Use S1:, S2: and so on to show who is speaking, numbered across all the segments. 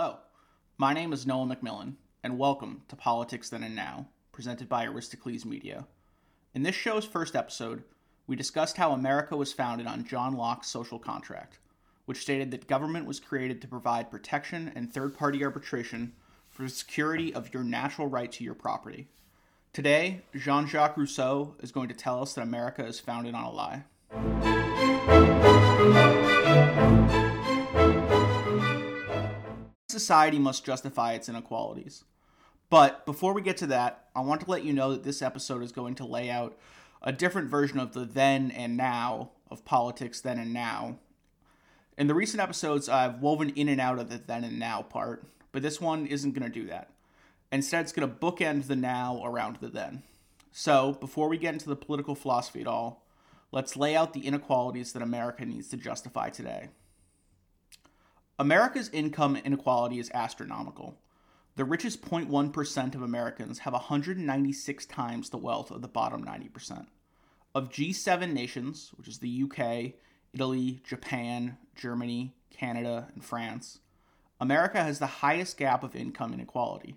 S1: Hello, my name is Noah McMillan, and welcome to Politics Then and Now, presented by Aristocles Media. In this show's first episode, we discussed how America was founded on John Locke's social contract, which stated that government was created to provide protection and third party arbitration for the security of your natural right to your property. Today, Jean Jacques Rousseau is going to tell us that America is founded on a lie. Society must justify its inequalities. But before we get to that, I want to let you know that this episode is going to lay out a different version of the then and now of politics then and now. In the recent episodes, I've woven in and out of the then and now part, but this one isn't going to do that. Instead, it's going to bookend the now around the then. So, before we get into the political philosophy at all, let's lay out the inequalities that America needs to justify today. America's income inequality is astronomical. The richest 0.1% of Americans have 196 times the wealth of the bottom 90%. Of G7 nations, which is the UK, Italy, Japan, Germany, Canada, and France, America has the highest gap of income inequality.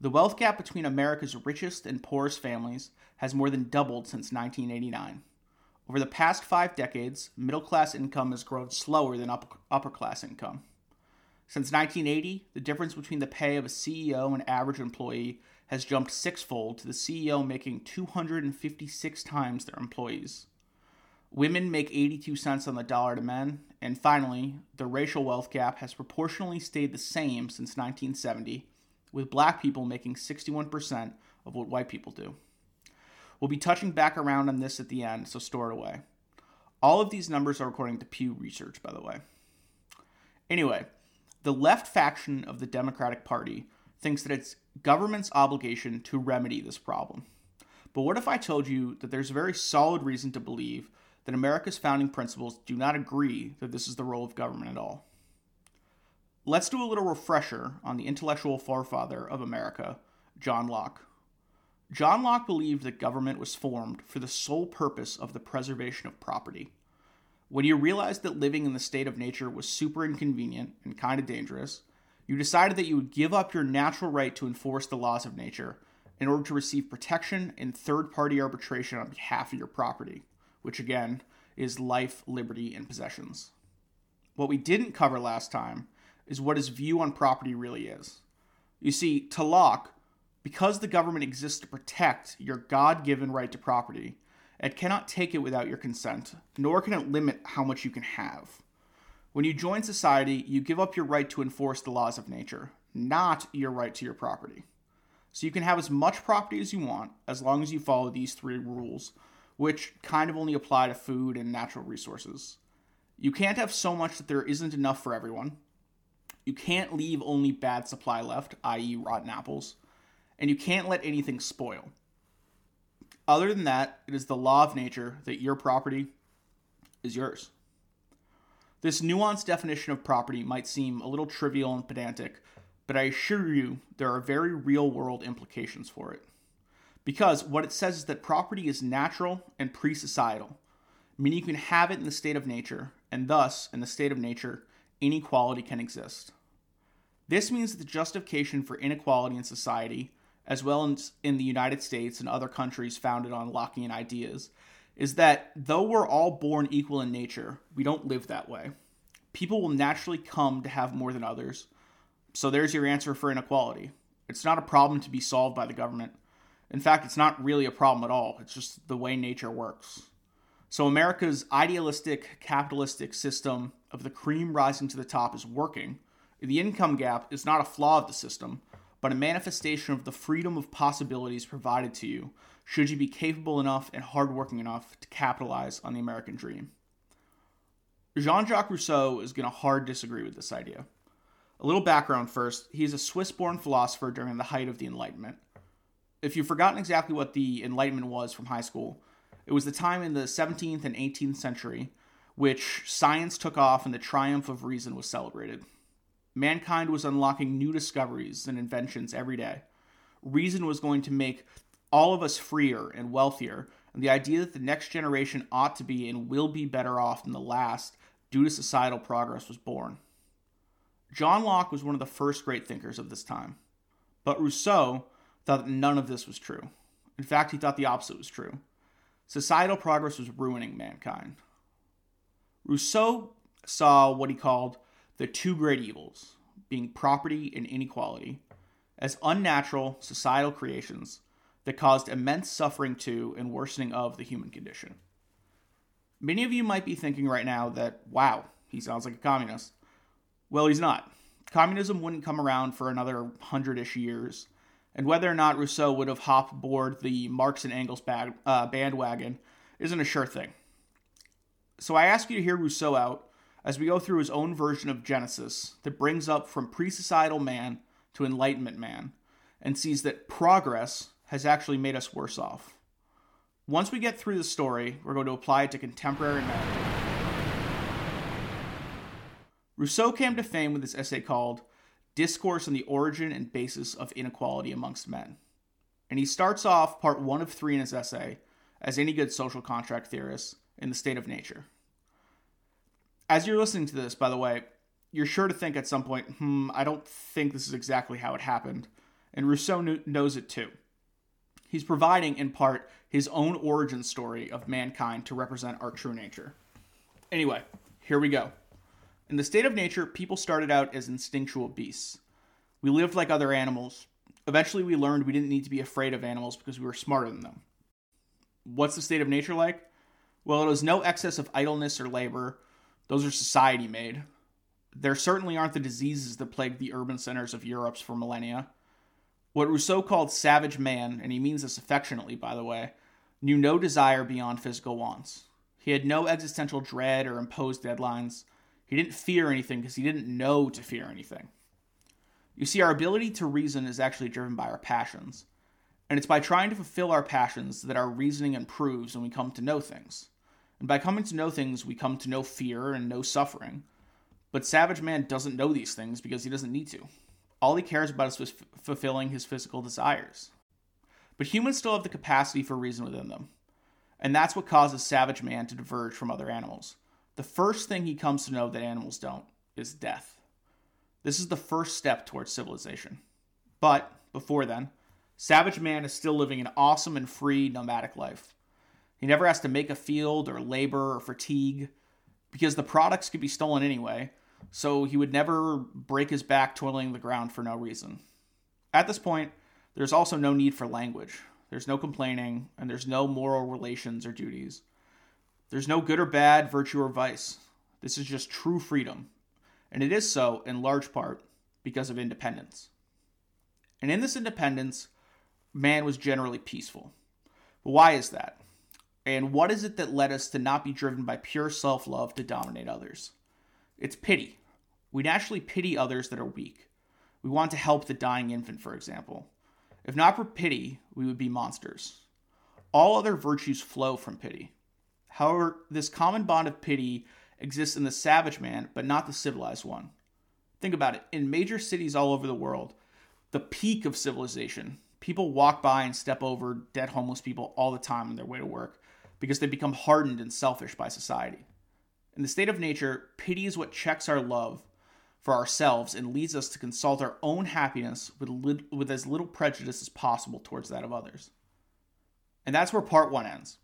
S1: The wealth gap between America's richest and poorest families has more than doubled since 1989. Over the past five decades, middle class income has grown slower than upper class income. Since 1980, the difference between the pay of a CEO and average employee has jumped sixfold to the CEO making 256 times their employees. Women make 82 cents on the dollar to men, and finally, the racial wealth gap has proportionally stayed the same since 1970, with black people making 61% of what white people do. We'll be touching back around on this at the end, so store it away. All of these numbers are according to Pew Research, by the way. Anyway, the left faction of the Democratic Party thinks that it's government's obligation to remedy this problem. But what if I told you that there's a very solid reason to believe that America's founding principles do not agree that this is the role of government at all? Let's do a little refresher on the intellectual forefather of America, John Locke. John Locke believed that government was formed for the sole purpose of the preservation of property. When you realized that living in the state of nature was super inconvenient and kind of dangerous, you decided that you would give up your natural right to enforce the laws of nature in order to receive protection and third party arbitration on behalf of your property, which again is life, liberty, and possessions. What we didn't cover last time is what his view on property really is. You see, to Locke, because the government exists to protect your God given right to property, it cannot take it without your consent, nor can it limit how much you can have. When you join society, you give up your right to enforce the laws of nature, not your right to your property. So you can have as much property as you want as long as you follow these three rules, which kind of only apply to food and natural resources. You can't have so much that there isn't enough for everyone. You can't leave only bad supply left, i.e., rotten apples and you can't let anything spoil. Other than that, it is the law of nature that your property is yours. This nuanced definition of property might seem a little trivial and pedantic, but I assure you there are very real world implications for it. Because what it says is that property is natural and pre societal, meaning you can have it in the state of nature, and thus, in the state of nature, inequality can exist. This means that the justification for inequality in society as well as in the United States and other countries founded on Lockean ideas, is that though we're all born equal in nature, we don't live that way. People will naturally come to have more than others. So there's your answer for inequality. It's not a problem to be solved by the government. In fact, it's not really a problem at all. It's just the way nature works. So America's idealistic capitalistic system of the cream rising to the top is working. The income gap is not a flaw of the system, but a manifestation of the freedom of possibilities provided to you should you be capable enough and hardworking enough to capitalize on the American dream. Jean Jacques Rousseau is going to hard disagree with this idea. A little background first he is a Swiss born philosopher during the height of the Enlightenment. If you've forgotten exactly what the Enlightenment was from high school, it was the time in the 17th and 18th century which science took off and the triumph of reason was celebrated. Mankind was unlocking new discoveries and inventions every day. Reason was going to make all of us freer and wealthier, and the idea that the next generation ought to be and will be better off than the last due to societal progress was born. John Locke was one of the first great thinkers of this time, but Rousseau thought that none of this was true. In fact, he thought the opposite was true. Societal progress was ruining mankind. Rousseau saw what he called the two great evils, being property and inequality, as unnatural societal creations that caused immense suffering to and worsening of the human condition. Many of you might be thinking right now that, wow, he sounds like a communist. Well, he's not. Communism wouldn't come around for another hundred ish years, and whether or not Rousseau would have hopped aboard the Marx and Engels bag, uh, bandwagon isn't a sure thing. So I ask you to hear Rousseau out as we go through his own version of Genesis that brings up from pre societal man to Enlightenment man and sees that progress has actually made us worse off. Once we get through the story, we're going to apply it to contemporary man. Rousseau came to fame with this essay called Discourse on the Origin and Basis of Inequality Amongst Men. And he starts off part one of three in his essay, as any good social contract theorist, in the state of nature. As you're listening to this, by the way, you're sure to think at some point, hmm, I don't think this is exactly how it happened. And Rousseau kn- knows it too. He's providing, in part, his own origin story of mankind to represent our true nature. Anyway, here we go. In the state of nature, people started out as instinctual beasts. We lived like other animals. Eventually, we learned we didn't need to be afraid of animals because we were smarter than them. What's the state of nature like? Well, it was no excess of idleness or labor. Those are society made. There certainly aren't the diseases that plagued the urban centers of Europe for millennia. What Rousseau called savage man, and he means this affectionately, by the way, knew no desire beyond physical wants. He had no existential dread or imposed deadlines. He didn't fear anything because he didn't know to fear anything. You see, our ability to reason is actually driven by our passions. And it's by trying to fulfill our passions that our reasoning improves and we come to know things. And by coming to know things, we come to know fear and know suffering. But Savage Man doesn't know these things because he doesn't need to. All he cares about is f- fulfilling his physical desires. But humans still have the capacity for reason within them. And that's what causes Savage Man to diverge from other animals. The first thing he comes to know that animals don't is death. This is the first step towards civilization. But before then, Savage Man is still living an awesome and free nomadic life. He never has to make a field or labor or fatigue because the products could be stolen anyway, so he would never break his back toiling the ground for no reason. At this point, there's also no need for language. There's no complaining, and there's no moral relations or duties. There's no good or bad, virtue or vice. This is just true freedom. And it is so, in large part, because of independence. And in this independence, man was generally peaceful. But why is that? And what is it that led us to not be driven by pure self love to dominate others? It's pity. We naturally pity others that are weak. We want to help the dying infant, for example. If not for pity, we would be monsters. All other virtues flow from pity. However, this common bond of pity exists in the savage man, but not the civilized one. Think about it. In major cities all over the world, the peak of civilization, people walk by and step over dead homeless people all the time on their way to work because they become hardened and selfish by society. In the state of nature, pity is what checks our love for ourselves and leads us to consult our own happiness with, li- with as little prejudice as possible towards that of others. And that's where part one ends.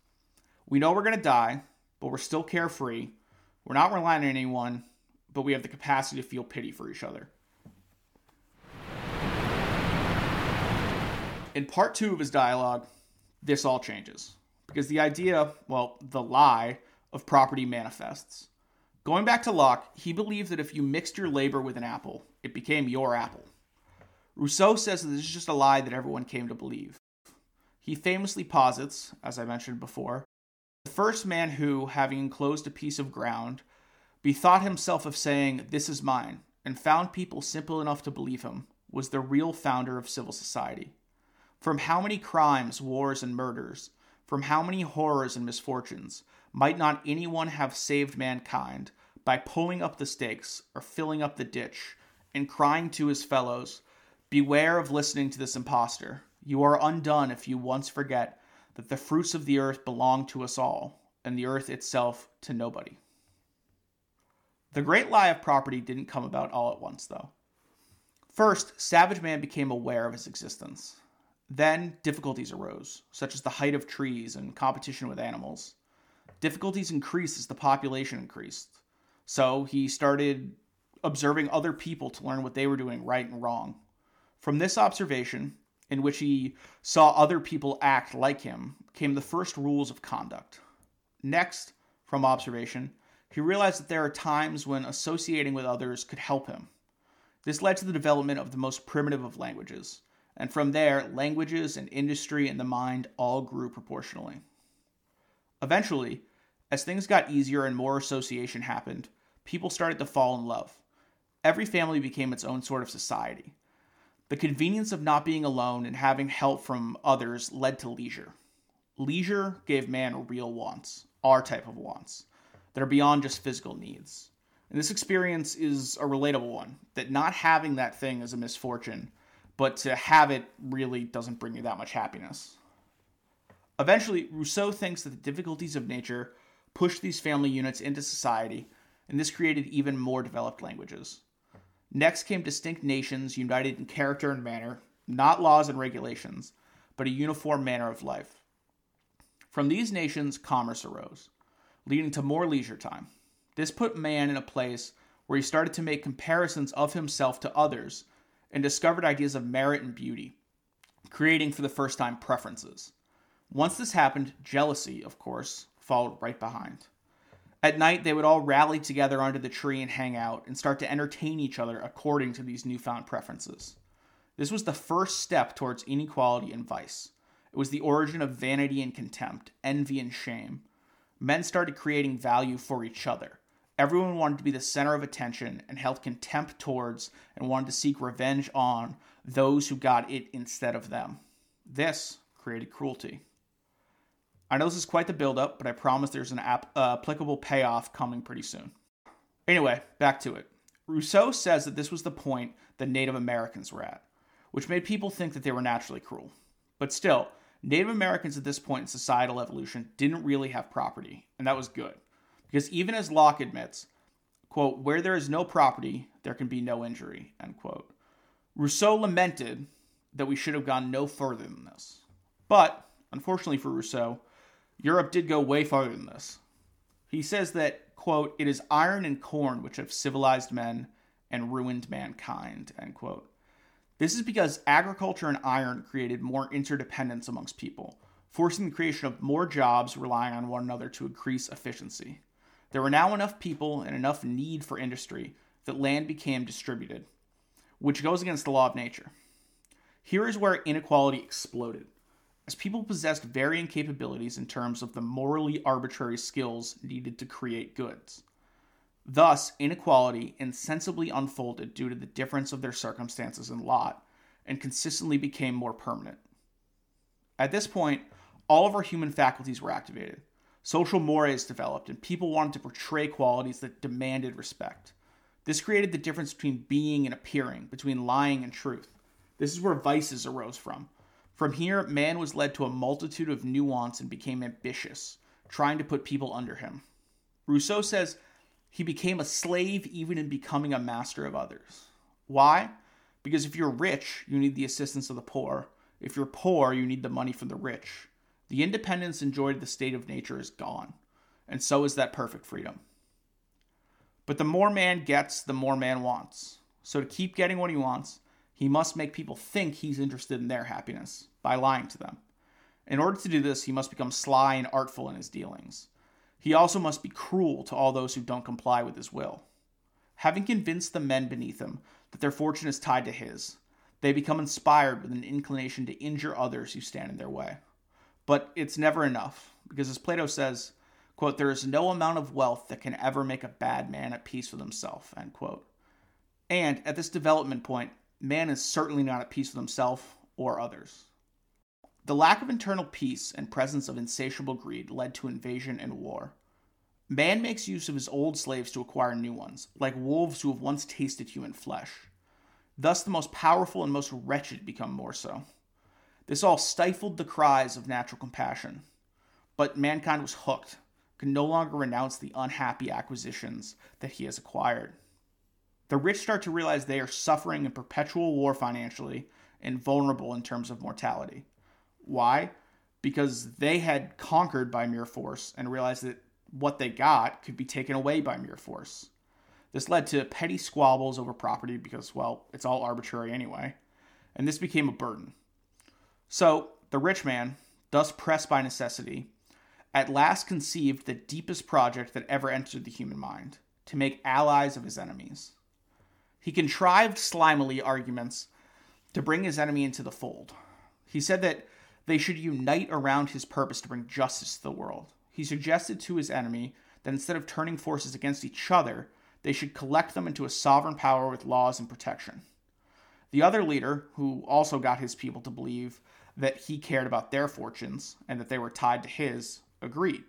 S1: We know we're going to die, but we're still carefree. We're not relying on anyone, but we have the capacity to feel pity for each other. In part two of his dialogue, this all changes. Because the idea, well, the lie of property manifests. Going back to Locke, he believed that if you mixed your labor with an apple, it became your apple. Rousseau says that this is just a lie that everyone came to believe. He famously posits, as I mentioned before, the first man who, having enclosed a piece of ground, bethought himself of saying, This is mine, and found people simple enough to believe him, was the real founder of civil society. From how many crimes, wars, and murders, from how many horrors and misfortunes, might not anyone have saved mankind by pulling up the stakes or filling up the ditch and crying to his fellows, Beware of listening to this impostor. You are undone if you once forget that the fruits of the earth belong to us all, and the earth itself to nobody. The great lie of property didn't come about all at once, though. First, savage man became aware of his existence. Then, difficulties arose, such as the height of trees and competition with animals. Difficulties increased as the population increased. So, he started observing other people to learn what they were doing right and wrong. From this observation, in which he saw other people act like him, came the first rules of conduct. Next, from observation, he realized that there are times when associating with others could help him. This led to the development of the most primitive of languages, and from there, languages and industry and the mind all grew proportionally. Eventually, as things got easier and more association happened, people started to fall in love. Every family became its own sort of society. The convenience of not being alone and having help from others led to leisure. Leisure gave man real wants, our type of wants, that are beyond just physical needs. And this experience is a relatable one that not having that thing is a misfortune, but to have it really doesn't bring you that much happiness. Eventually, Rousseau thinks that the difficulties of nature push these family units into society, and this created even more developed languages. Next came distinct nations united in character and manner, not laws and regulations, but a uniform manner of life. From these nations, commerce arose, leading to more leisure time. This put man in a place where he started to make comparisons of himself to others and discovered ideas of merit and beauty, creating for the first time preferences. Once this happened, jealousy, of course, followed right behind. At night, they would all rally together under the tree and hang out and start to entertain each other according to these newfound preferences. This was the first step towards inequality and vice. It was the origin of vanity and contempt, envy and shame. Men started creating value for each other. Everyone wanted to be the center of attention and held contempt towards and wanted to seek revenge on those who got it instead of them. This created cruelty. I know this is quite the build-up, but I promise there's an ap- uh, applicable payoff coming pretty soon. Anyway, back to it. Rousseau says that this was the point the Native Americans were at, which made people think that they were naturally cruel. But still, Native Americans at this point in societal evolution didn't really have property, and that was good. Because even as Locke admits, quote, where there is no property, there can be no injury, end quote. Rousseau lamented that we should have gone no further than this. But, unfortunately for Rousseau, Europe did go way farther than this. He says that, quote, it is iron and corn which have civilized men and ruined mankind, end quote. This is because agriculture and iron created more interdependence amongst people, forcing the creation of more jobs relying on one another to increase efficiency. There were now enough people and enough need for industry that land became distributed, which goes against the law of nature. Here is where inequality exploded as people possessed varying capabilities in terms of the morally arbitrary skills needed to create goods. Thus, inequality insensibly unfolded due to the difference of their circumstances and lot, and consistently became more permanent. At this point, all of our human faculties were activated. Social mores developed, and people wanted to portray qualities that demanded respect. This created the difference between being and appearing, between lying and truth. This is where vices arose from. From here, man was led to a multitude of nuance and became ambitious, trying to put people under him. Rousseau says he became a slave even in becoming a master of others. Why? Because if you're rich, you need the assistance of the poor. If you're poor, you need the money from the rich. The independence enjoyed the state of nature is gone, and so is that perfect freedom. But the more man gets, the more man wants. So to keep getting what he wants, he must make people think he's interested in their happiness by lying to them. In order to do this, he must become sly and artful in his dealings. He also must be cruel to all those who don't comply with his will. Having convinced the men beneath him that their fortune is tied to his, they become inspired with an inclination to injure others who stand in their way. But it's never enough, because as Plato says, quote, there is no amount of wealth that can ever make a bad man at peace with himself, end quote. And at this development point, man is certainly not at peace with himself or others. The lack of internal peace and presence of insatiable greed led to invasion and war. Man makes use of his old slaves to acquire new ones, like wolves who have once tasted human flesh. Thus, the most powerful and most wretched become more so. This all stifled the cries of natural compassion. But mankind was hooked. could no longer renounce the unhappy acquisitions that he has acquired. The rich start to realize they are suffering in perpetual war financially and vulnerable in terms of mortality. Why? Because they had conquered by mere force and realized that what they got could be taken away by mere force. This led to petty squabbles over property because, well, it's all arbitrary anyway, and this became a burden. So, the rich man, thus pressed by necessity, at last conceived the deepest project that ever entered the human mind to make allies of his enemies. He contrived slimily arguments to bring his enemy into the fold. He said that they should unite around his purpose to bring justice to the world. He suggested to his enemy that instead of turning forces against each other, they should collect them into a sovereign power with laws and protection. The other leader, who also got his people to believe that he cared about their fortunes and that they were tied to his, agreed.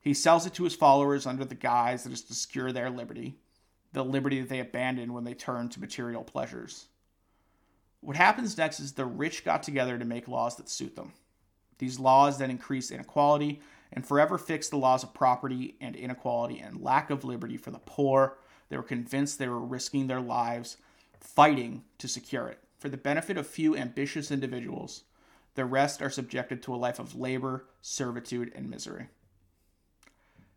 S1: He sells it to his followers under the guise that is to secure their liberty, the liberty that they abandoned when they turned to material pleasures. What happens next is the rich got together to make laws that suit them. These laws then increase inequality and forever fix the laws of property and inequality and lack of liberty for the poor. They were convinced they were risking their lives fighting to secure it. For the benefit of few ambitious individuals, the rest are subjected to a life of labor, servitude, and misery.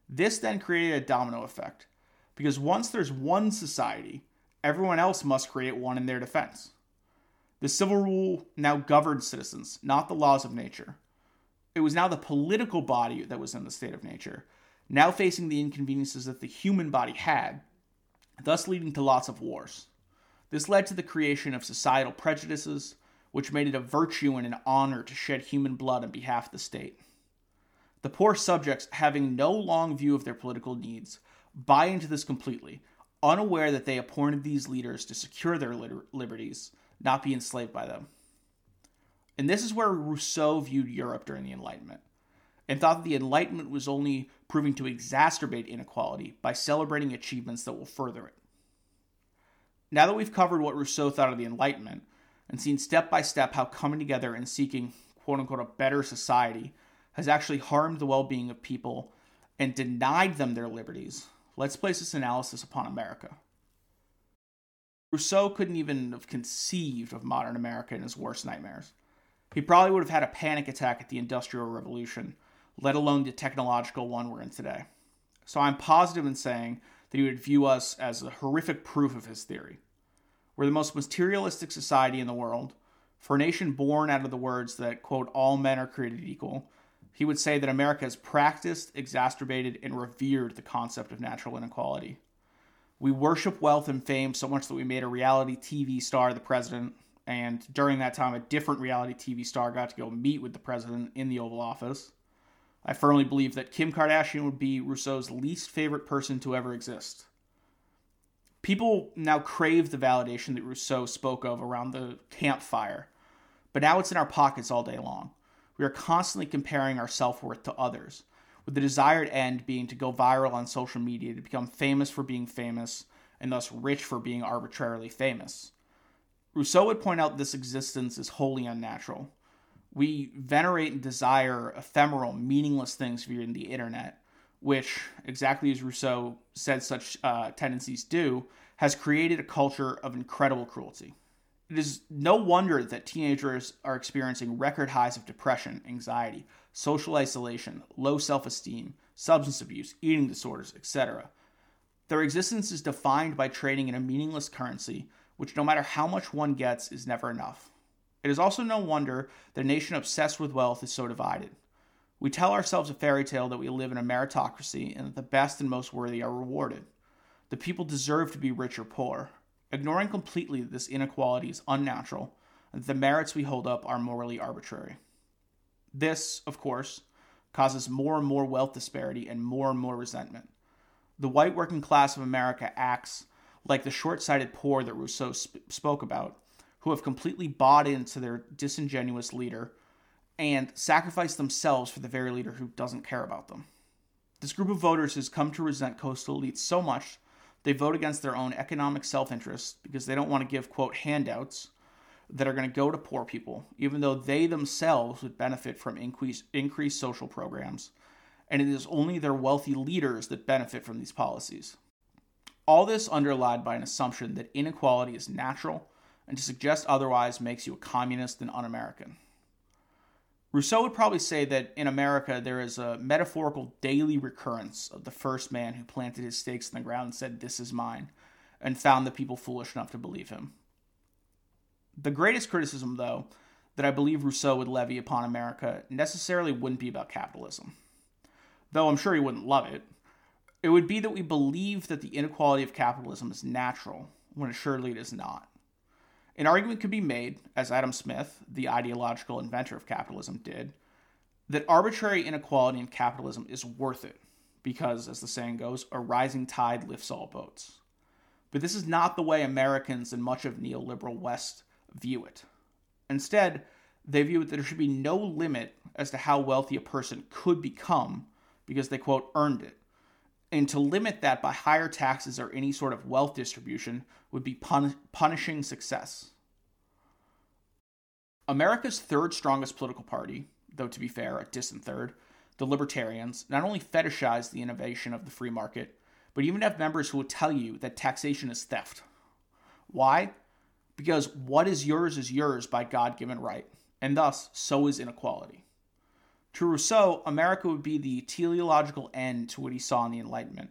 S1: This then created a domino effect, because once there's one society, everyone else must create one in their defense. The civil rule now governed citizens, not the laws of nature. It was now the political body that was in the state of nature, now facing the inconveniences that the human body had, thus leading to lots of wars. This led to the creation of societal prejudices, which made it a virtue and an honor to shed human blood on behalf of the state. The poor subjects, having no long view of their political needs, buy into this completely, unaware that they appointed these leaders to secure their liberties not be enslaved by them. And this is where Rousseau viewed Europe during the Enlightenment, and thought that the Enlightenment was only proving to exacerbate inequality by celebrating achievements that will further it. Now that we've covered what Rousseau thought of the Enlightenment, and seen step by step how coming together and seeking quote unquote a better society has actually harmed the well being of people and denied them their liberties, let's place this analysis upon America. Rousseau couldn't even have conceived of modern America in his worst nightmares. He probably would have had a panic attack at the Industrial Revolution, let alone the technological one we're in today. So I'm positive in saying that he would view us as a horrific proof of his theory. We're the most materialistic society in the world. For a nation born out of the words that, quote, all men are created equal, he would say that America has practiced, exacerbated, and revered the concept of natural inequality. We worship wealth and fame so much that we made a reality TV star the president, and during that time, a different reality TV star got to go meet with the president in the Oval Office. I firmly believe that Kim Kardashian would be Rousseau's least favorite person to ever exist. People now crave the validation that Rousseau spoke of around the campfire, but now it's in our pockets all day long. We are constantly comparing our self worth to others, with the desired end being to go viral on social media to become famous for being famous and thus rich for being arbitrarily famous. Rousseau would point out this existence is wholly unnatural. We venerate and desire ephemeral, meaningless things via the internet, which, exactly as Rousseau said such uh, tendencies do, has created a culture of incredible cruelty. It is no wonder that teenagers are experiencing record highs of depression, anxiety, social isolation, low self esteem, substance abuse, eating disorders, etc. Their existence is defined by trading in a meaningless currency, which, no matter how much one gets, is never enough. It is also no wonder that a nation obsessed with wealth is so divided. We tell ourselves a fairy tale that we live in a meritocracy and that the best and most worthy are rewarded. The people deserve to be rich or poor, ignoring completely that this inequality is unnatural and that the merits we hold up are morally arbitrary. This, of course, causes more and more wealth disparity and more and more resentment. The white working class of America acts like the short sighted poor that Rousseau sp- spoke about, who have completely bought into their disingenuous leader and sacrifice themselves for the very leader who doesn't care about them. This group of voters has come to resent coastal elites so much they vote against their own economic self interest because they don't want to give, quote, handouts that are going to go to poor people, even though they themselves would benefit from increased, increased social programs and it is only their wealthy leaders that benefit from these policies. All this underlined by an assumption that inequality is natural, and to suggest otherwise makes you a communist and un American. Rousseau would probably say that in America there is a metaphorical daily recurrence of the first man who planted his stakes in the ground and said, This is mine, and found the people foolish enough to believe him. The greatest criticism, though, that I believe Rousseau would levy upon America necessarily wouldn't be about capitalism. Though I'm sure he wouldn't love it. It would be that we believe that the inequality of capitalism is natural, when assuredly it is not. An argument could be made, as Adam Smith, the ideological inventor of capitalism, did, that arbitrary inequality in capitalism is worth it, because, as the saying goes, a rising tide lifts all boats. But this is not the way Americans and much of neoliberal West view it. Instead, they view it that there should be no limit as to how wealthy a person could become because they, quote, earned it. And to limit that by higher taxes or any sort of wealth distribution would be pun- punishing success. America's third strongest political party, though to be fair, a distant third, the Libertarians, not only fetishize the innovation of the free market, but even have members who will tell you that taxation is theft. Why? Because what is yours is yours by God given right, and thus, so is inequality. To Rousseau, America would be the teleological end to what he saw in the Enlightenment,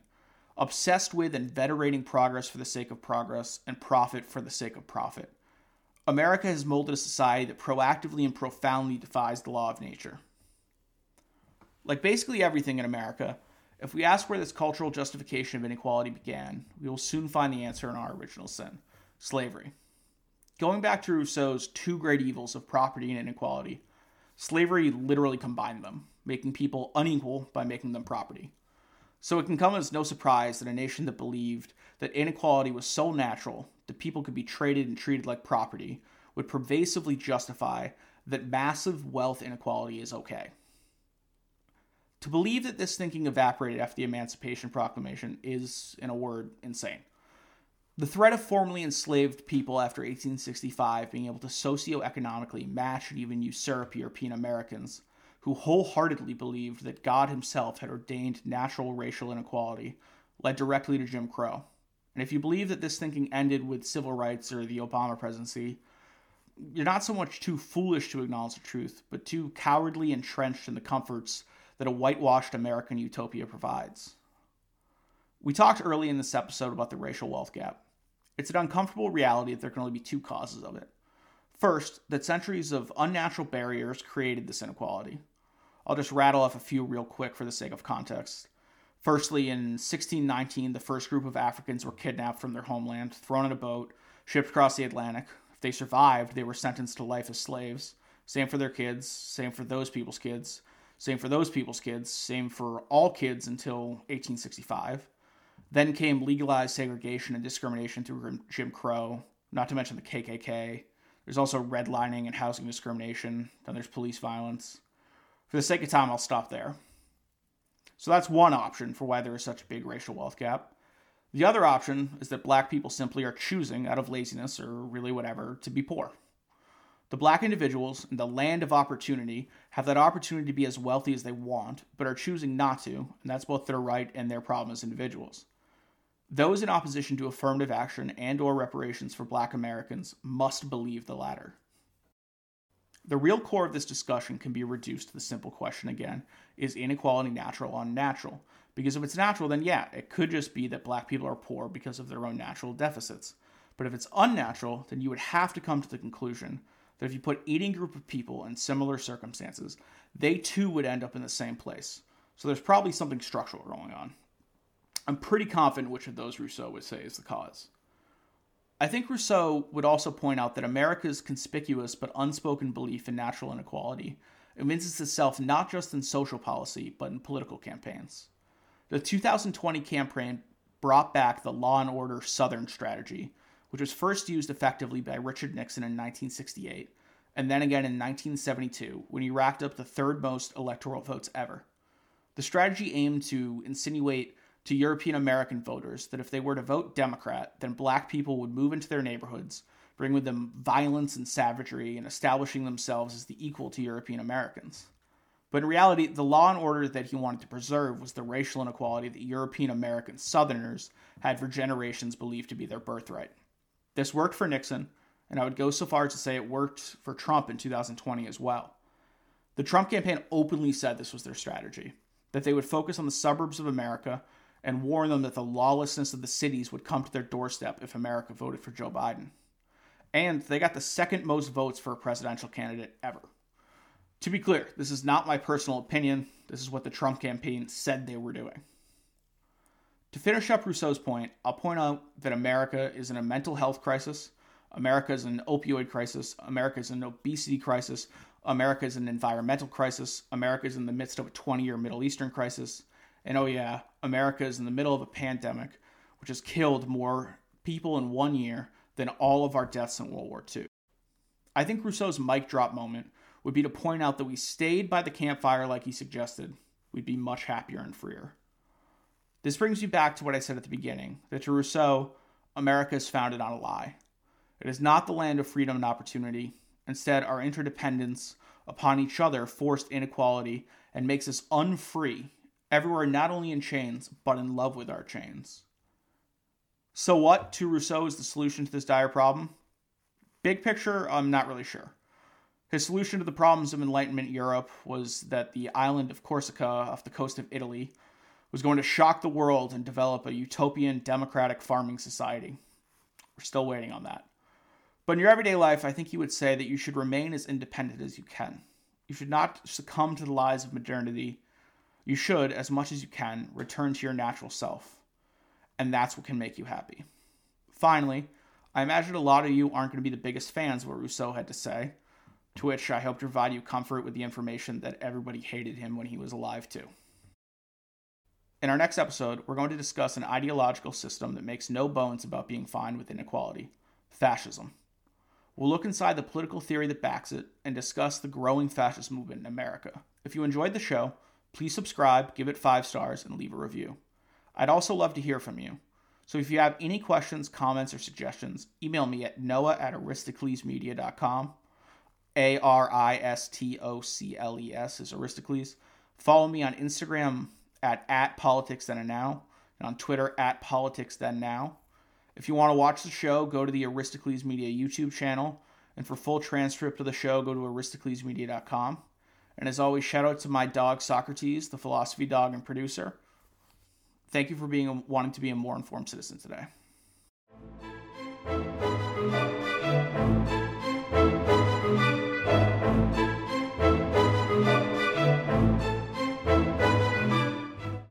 S1: obsessed with and venerating progress for the sake of progress and profit for the sake of profit. America has molded a society that proactively and profoundly defies the law of nature. Like basically everything in America, if we ask where this cultural justification of inequality began, we will soon find the answer in our original sin slavery. Going back to Rousseau's two great evils of property and inequality, slavery literally combined them, making people unequal by making them property. So it can come as no surprise that a nation that believed that inequality was so natural that people could be traded and treated like property would pervasively justify that massive wealth inequality is okay. To believe that this thinking evaporated after the Emancipation Proclamation is, in a word, insane. The threat of formerly enslaved people after 1865 being able to socioeconomically match and even usurp European Americans, who wholeheartedly believed that God Himself had ordained natural racial inequality, led directly to Jim Crow. And if you believe that this thinking ended with civil rights or the Obama presidency, you're not so much too foolish to acknowledge the truth, but too cowardly entrenched in the comforts that a whitewashed American utopia provides. We talked early in this episode about the racial wealth gap. It's an uncomfortable reality that there can only be two causes of it. First, that centuries of unnatural barriers created this inequality. I'll just rattle off a few real quick for the sake of context. Firstly, in 1619, the first group of Africans were kidnapped from their homeland, thrown in a boat, shipped across the Atlantic. If they survived, they were sentenced to life as slaves. Same for their kids, same for those people's kids, same for those people's kids, same for all kids until 1865. Then came legalized segregation and discrimination through Jim Crow, not to mention the KKK. There's also redlining and housing discrimination. Then there's police violence. For the sake of time, I'll stop there. So that's one option for why there is such a big racial wealth gap. The other option is that black people simply are choosing, out of laziness or really whatever, to be poor. The black individuals in the land of opportunity have that opportunity to be as wealthy as they want, but are choosing not to, and that's both their right and their problem as individuals. Those in opposition to affirmative action and or reparations for black Americans must believe the latter. The real core of this discussion can be reduced to the simple question again is inequality natural or unnatural? Because if it's natural, then yeah, it could just be that black people are poor because of their own natural deficits. But if it's unnatural, then you would have to come to the conclusion that if you put any group of people in similar circumstances, they too would end up in the same place. So there's probably something structural going on. I'm pretty confident which of those Rousseau would say is the cause. I think Rousseau would also point out that America's conspicuous but unspoken belief in natural inequality evinces itself not just in social policy, but in political campaigns. The 2020 campaign brought back the law and order Southern strategy, which was first used effectively by Richard Nixon in 1968, and then again in 1972 when he racked up the third most electoral votes ever. The strategy aimed to insinuate to European American voters that if they were to vote Democrat, then black people would move into their neighborhoods, bring with them violence and savagery, and establishing themselves as the equal to European Americans. But in reality, the law and order that he wanted to preserve was the racial inequality that European American Southerners had for generations believed to be their birthright. This worked for Nixon, and I would go so far as to say it worked for Trump in 2020 as well. The Trump campaign openly said this was their strategy that they would focus on the suburbs of America and warn them that the lawlessness of the cities would come to their doorstep if America voted for Joe Biden. And they got the second most votes for a presidential candidate ever. To be clear, this is not my personal opinion. This is what the Trump campaign said they were doing. To finish up Rousseau's point, I'll point out that America is in a mental health crisis, America is in an opioid crisis, America is in an obesity crisis, America is in an environmental crisis, America is in the midst of a 20 year Middle Eastern crisis, and oh, yeah, America is in the middle of a pandemic which has killed more people in one year than all of our deaths in World War II. I think Rousseau's mic drop moment would be to point out that we stayed by the campfire like he suggested, we'd be much happier and freer. This brings you back to what I said at the beginning that to Rousseau, America is founded on a lie. It is not the land of freedom and opportunity. Instead, our interdependence upon each other forced inequality and makes us unfree, everywhere not only in chains, but in love with our chains. So, what to Rousseau is the solution to this dire problem? Big picture, I'm not really sure. His solution to the problems of Enlightenment Europe was that the island of Corsica off the coast of Italy was going to shock the world and develop a utopian democratic farming society. We're still waiting on that. But in your everyday life, I think he would say that you should remain as independent as you can. You should not succumb to the lies of modernity. You should, as much as you can, return to your natural self. And that's what can make you happy. Finally, I imagine a lot of you aren't going to be the biggest fans of what Rousseau had to say, to which I hope to provide you comfort with the information that everybody hated him when he was alive, too. In our next episode, we're going to discuss an ideological system that makes no bones about being fine with inequality fascism. We'll look inside the political theory that backs it and discuss the growing fascist movement in America. If you enjoyed the show, please subscribe, give it five stars, and leave a review. I'd also love to hear from you. So if you have any questions, comments, or suggestions, email me at noah at aristoclesmedia.com. A R I S T O C L E S is Aristocles. Follow me on Instagram at, at politics then and now, and on Twitter at politics then now. If you want to watch the show, go to the Aristocles Media YouTube channel, and for full transcript of the show, go to aristoclesmedia.com. And as always, shout out to my dog Socrates, the philosophy dog and producer. Thank you for being wanting to be a more informed citizen today.